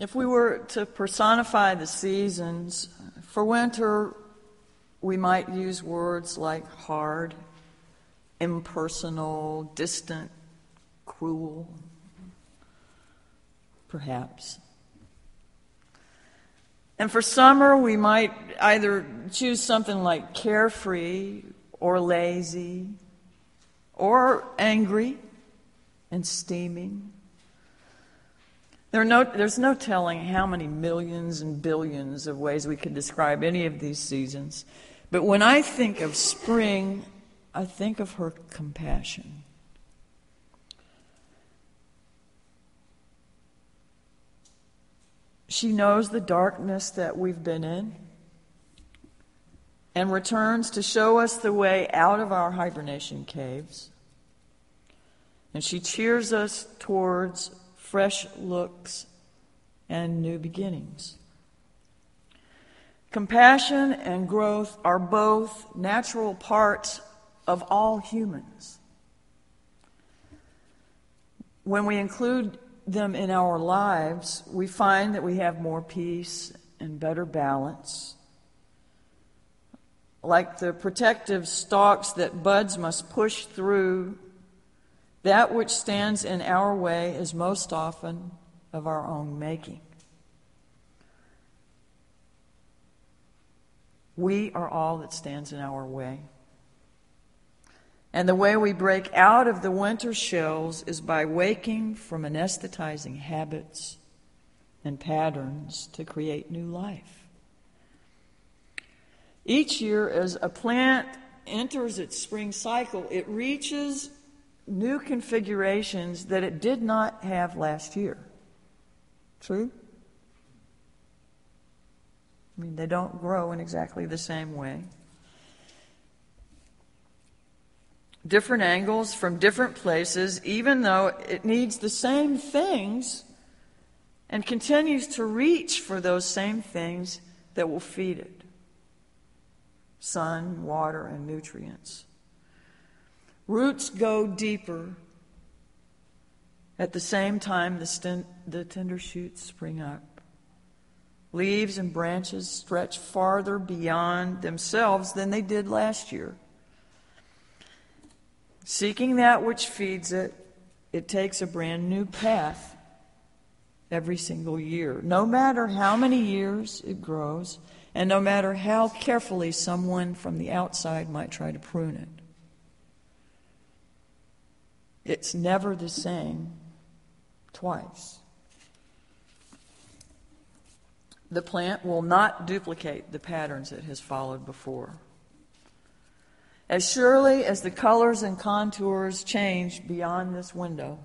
If we were to personify the seasons, for winter, we might use words like hard, impersonal, distant, cruel, perhaps. And for summer, we might either choose something like carefree or lazy or angry and steaming. There no, there's no telling how many millions and billions of ways we could describe any of these seasons. But when I think of spring, I think of her compassion. She knows the darkness that we've been in and returns to show us the way out of our hibernation caves. And she cheers us towards fresh looks and new beginnings. Compassion and growth are both natural parts of all humans. When we include them in our lives, we find that we have more peace and better balance. Like the protective stalks that buds must push through, that which stands in our way is most often of our own making. We are all that stands in our way. And the way we break out of the winter shells is by waking from anesthetizing habits and patterns to create new life. Each year, as a plant enters its spring cycle, it reaches new configurations that it did not have last year. True? I mean, they don't grow in exactly the same way. different angles from different places, even though it needs the same things and continues to reach for those same things that will feed it sun, water, and nutrients. Roots go deeper. At the same time, the, st- the tender shoots spring up. Leaves and branches stretch farther beyond themselves than they did last year. Seeking that which feeds it, it takes a brand new path every single year. No matter how many years it grows, and no matter how carefully someone from the outside might try to prune it. It's never the same twice. The plant will not duplicate the patterns it has followed before. As surely as the colors and contours change beyond this window,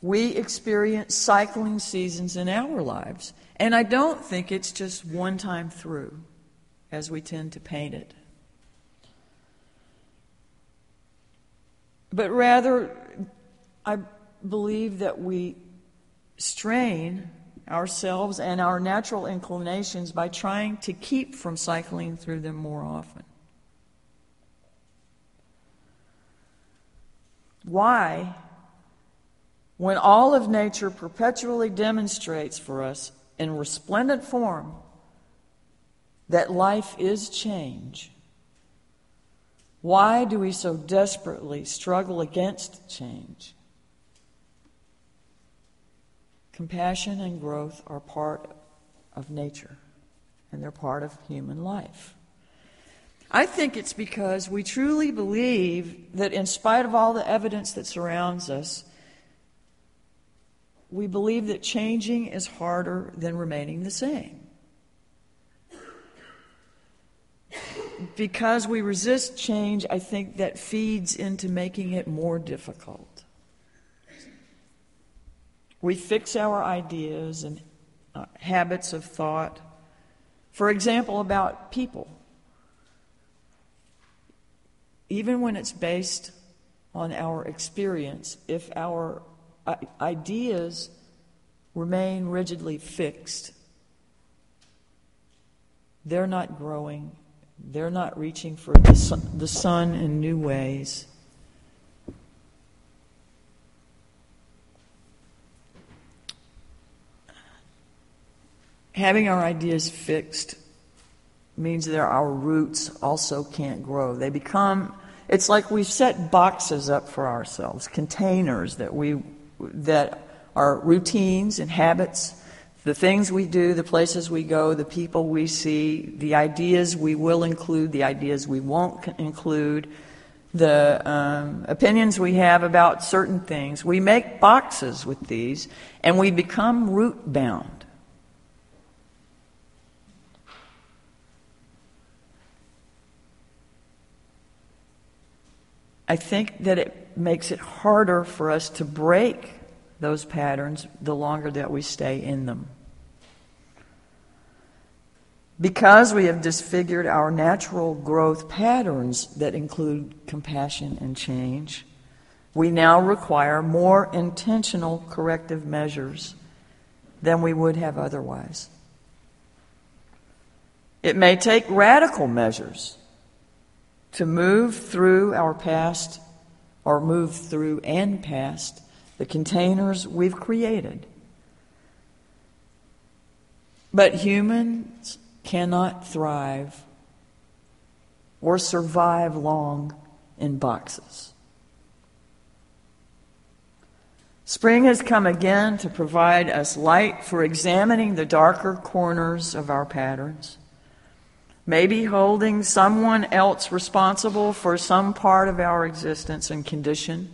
we experience cycling seasons in our lives. And I don't think it's just one time through, as we tend to paint it. But rather, I believe that we strain ourselves and our natural inclinations by trying to keep from cycling through them more often. Why, when all of nature perpetually demonstrates for us in resplendent form that life is change, why do we so desperately struggle against change? Compassion and growth are part of nature, and they're part of human life. I think it's because we truly believe that, in spite of all the evidence that surrounds us, we believe that changing is harder than remaining the same. Because we resist change, I think that feeds into making it more difficult. We fix our ideas and uh, habits of thought, for example, about people. Even when it's based on our experience, if our ideas remain rigidly fixed, they're not growing, they're not reaching for the sun, in new ways. having our ideas fixed means that our roots also can't grow. They become, it's like we've set boxes up for ourselves, containers that we, that are routines and habits, the things we do, the places we go, the people we see, the ideas we will include, the ideas we won't include, the um, opinions we have about certain things. We make boxes with these and we become root bound. I think that it makes it harder for us to break those patterns the longer that we stay in them. Because we have disfigured our natural growth patterns that include compassion and change, we now require more intentional corrective measures than we would have otherwise. It may take radical measures to move through our past or move through and past the containers we've created. But humans cannot thrive or survive long in boxes. Spring has come again to provide us light for examining the darker corners of our patterns maybe holding someone else responsible for some part of our existence and condition.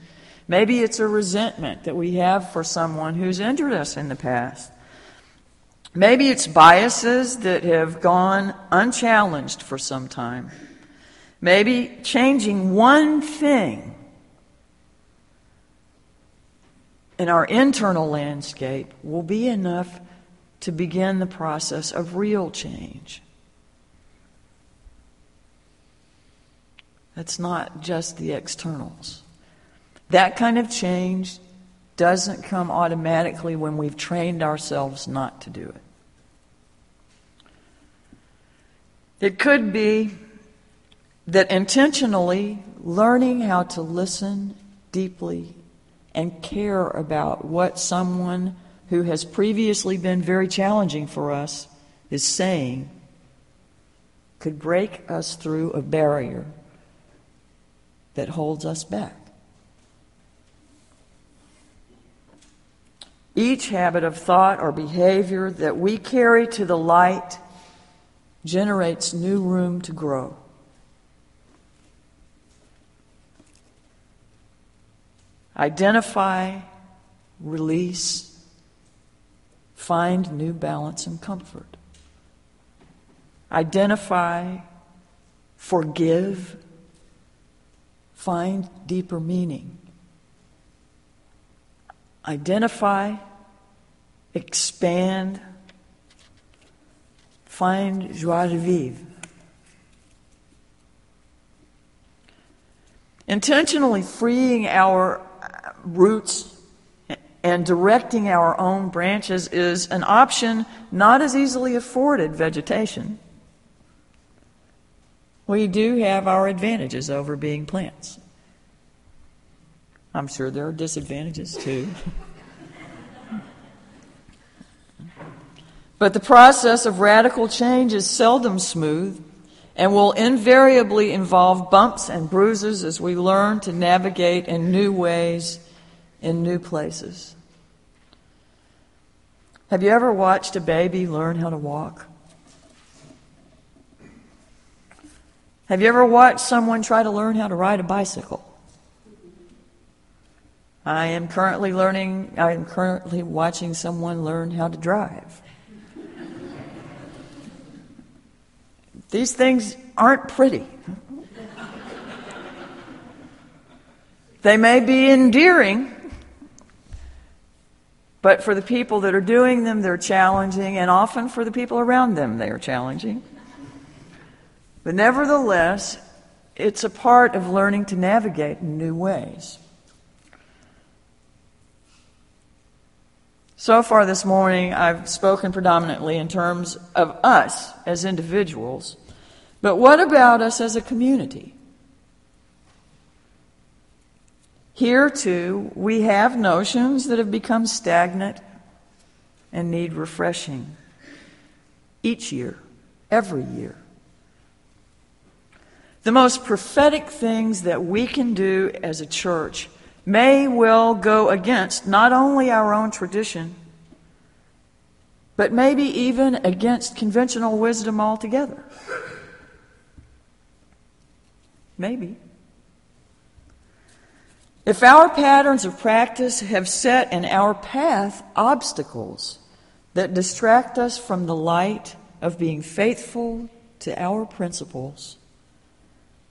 Maybe it's a resentment that we have for someone who's injured us in the past. Maybe it's biases that have gone unchallenged for some time. Maybe changing one thing in our internal landscape will be enough to begin the process of real change. It's not just the externals. That kind of change doesn't come automatically when we've trained ourselves not to do it. It could be that intentionally learning how to listen deeply and care about what someone who has previously been very challenging for us is saying could break us through a barrier that holds us back. Each habit of thought or behavior that we carry to the light generates new room to grow. Identify, release, find new balance and comfort. Identify, forgive, find deeper meaning. Identify, expand, find joie de vivre. Intentionally freeing our roots and directing our own branches is an option not as easily afforded vegetation we do have our advantages over being plants. I'm sure there are disadvantages too. but the process of radical change is seldom smooth and will invariably involve bumps and bruises as we learn to navigate in new ways in new places. Have you ever watched a baby learn how to walk? Have you ever watched someone try to learn how to ride a bicycle? I am currently learning, I am currently watching someone learn how to drive. These things aren't pretty. They may be endearing, but for the people that are doing them, they're challenging, and often for the people around them, they are challenging. But nevertheless, it's a part of learning to navigate in new ways. So far this morning, I've spoken predominantly in terms of us as individuals. But what about us as a community? Here, too, we have notions that have become stagnant and need refreshing. each year, every year. The most prophetic things that we can do as a church may well go against not only our own tradition, but maybe even against conventional wisdom altogether. Maybe. If our patterns of practice have set in our path obstacles that distract us from the light of being faithful to our principles,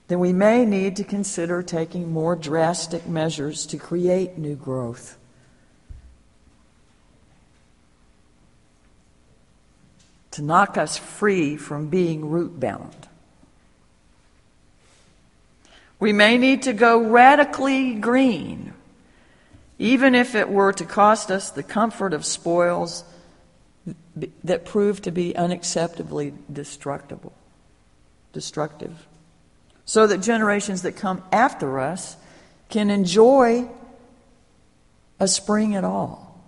then we may need to consider taking more drastic measures to create new growth. To knock us free from being root bound. We may need to go radically green, even if it were to cost us the comfort of spoils that prove to be unacceptably destructible, destructive so that generations that come after us can enjoy a spring at all.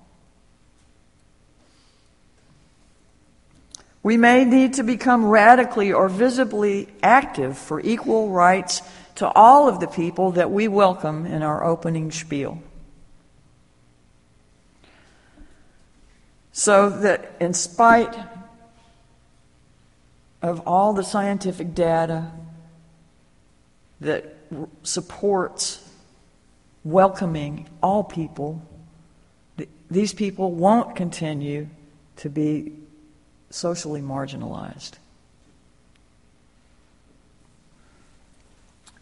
We may need to become radically or visibly active for equal rights to all of the people that we welcome in our opening spiel. So that, in spite of all the scientific data that supports welcoming all people, these people won't continue to be socially marginalized.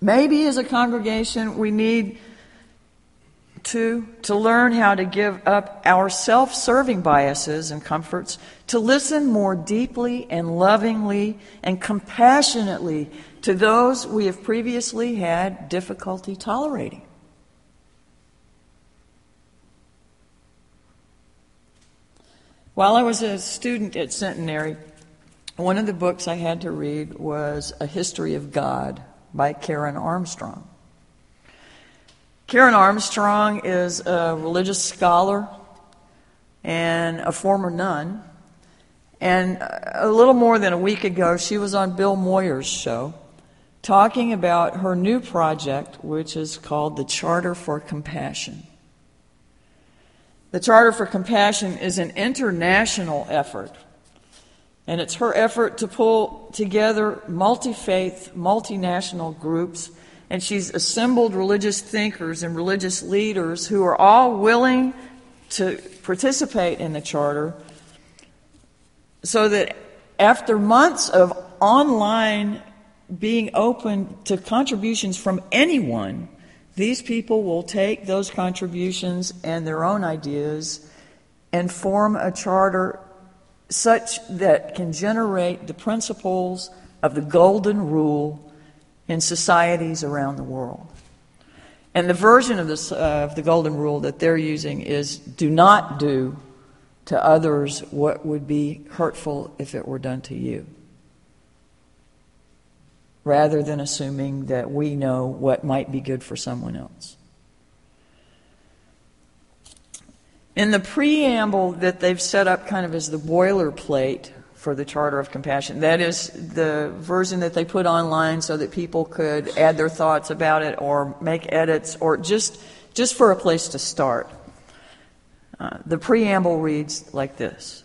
Maybe as a congregation, we need to, to learn how to give up our self serving biases and comforts, to listen more deeply and lovingly and compassionately to those we have previously had difficulty tolerating. While I was a student at Centenary, one of the books I had to read was A History of God by Karen Armstrong. Karen Armstrong is a religious scholar and a former nun. And a little more than a week ago, she was on Bill Moyers' show talking about her new project, which is called the Charter for Compassion. The Charter for Compassion is an international effort, and it's her effort to pull together multi faith, multinational groups, and she's assembled religious thinkers and religious leaders who are all willing to participate in the Charter so that after months of online being open to contributions from anyone, these people will take those contributions and their own ideas and form a charter such that can generate the principles of the golden rule in societies around the world. And the version of, this, uh, of the golden rule that they're using is do not do to others what would be hurtful if it were done to you rather than assuming that we know what might be good for someone else. In the preamble that they've set up kind of as the boilerplate for the Charter of Compassion, that is the version that they put online so that people could add their thoughts about it or make edits or just, just for a place to start. Uh, the preamble reads like this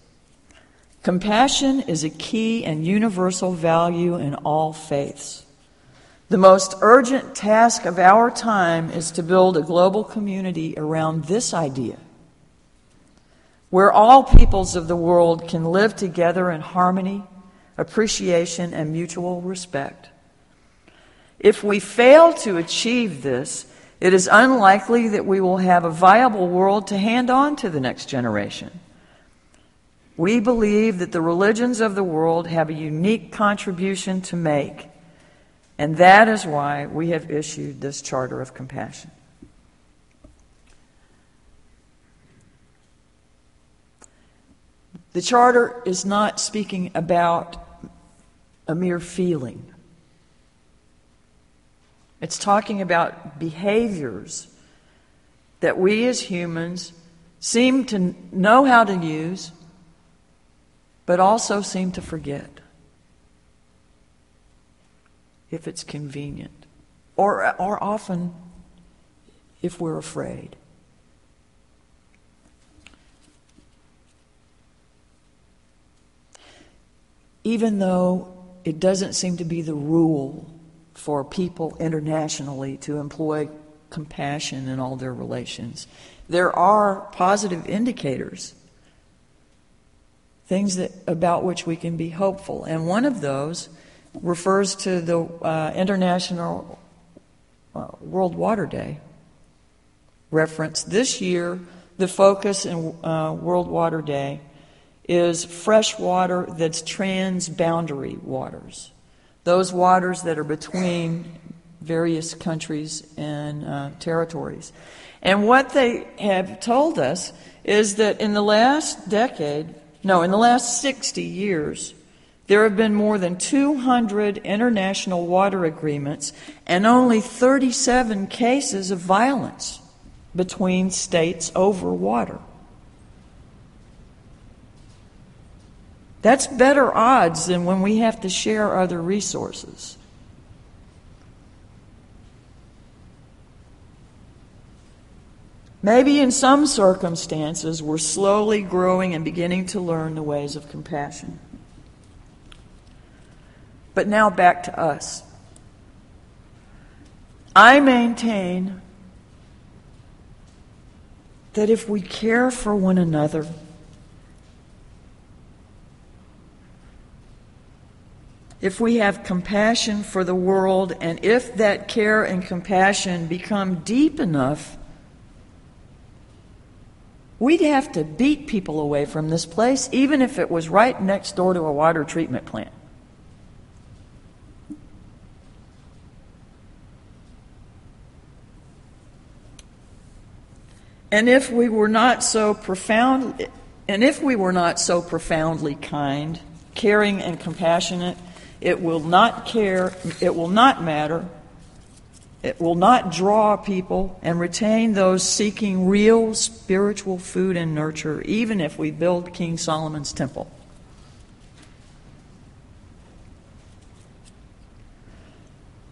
Compassion is a key and universal value in all faiths. The most urgent task of our time is to build a global community around this idea, where all peoples of the world can live together in harmony, appreciation, and mutual respect. If we fail to achieve this, it is unlikely that we will have a viable world to hand on to the next generation. We believe that the religions of the world have a unique contribution to make, and that is why we have issued this Charter of Compassion. The Charter is not speaking about a mere feeling. It's talking about behaviors that we as humans seem to know how to use but also seem to forget if it's convenient, or, or often if we're afraid. Even though it doesn't seem to be the rule for people internationally to employ compassion in all their relations, there are positive indicators, things that, about which we can be hopeful. And one of those refers to the uh, International uh, World Water Day reference. This year, the focus in uh, World Water Day is fresh water that's transboundary waters. Those waters that are between various countries and uh, territories. And what they have told us is that in the last decade, no, in the last 60 years, there have been more than 200 international water agreements and only 37 cases of violence between states over water. That's better odds than when we have to share other resources. Maybe in some circumstances, we're slowly growing and beginning to learn the ways of compassion. But now back to us. I maintain that if we care for one another, if we have compassion for the world, and if that care and compassion become deep enough, we'd have to beat people away from this place, even if it was right next door to a water treatment plant. And if we were not so profound, and if we were not so profoundly kind, caring, and compassionate, it will not care, it will not matter, it will not draw people and retain those seeking real spiritual food and nurture, even if we build King Solomon's temple.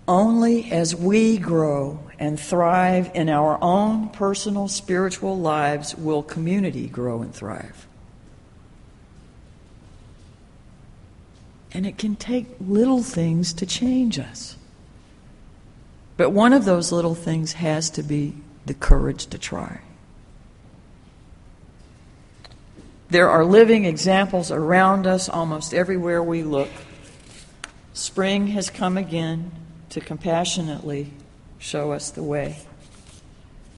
Only as we grow and thrive in our own personal spiritual lives will community grow and thrive. And it can take little things to change us. But one of those little things has to be the courage to try. There are living examples around us almost everywhere we look. Spring has come again to compassionately show us the way.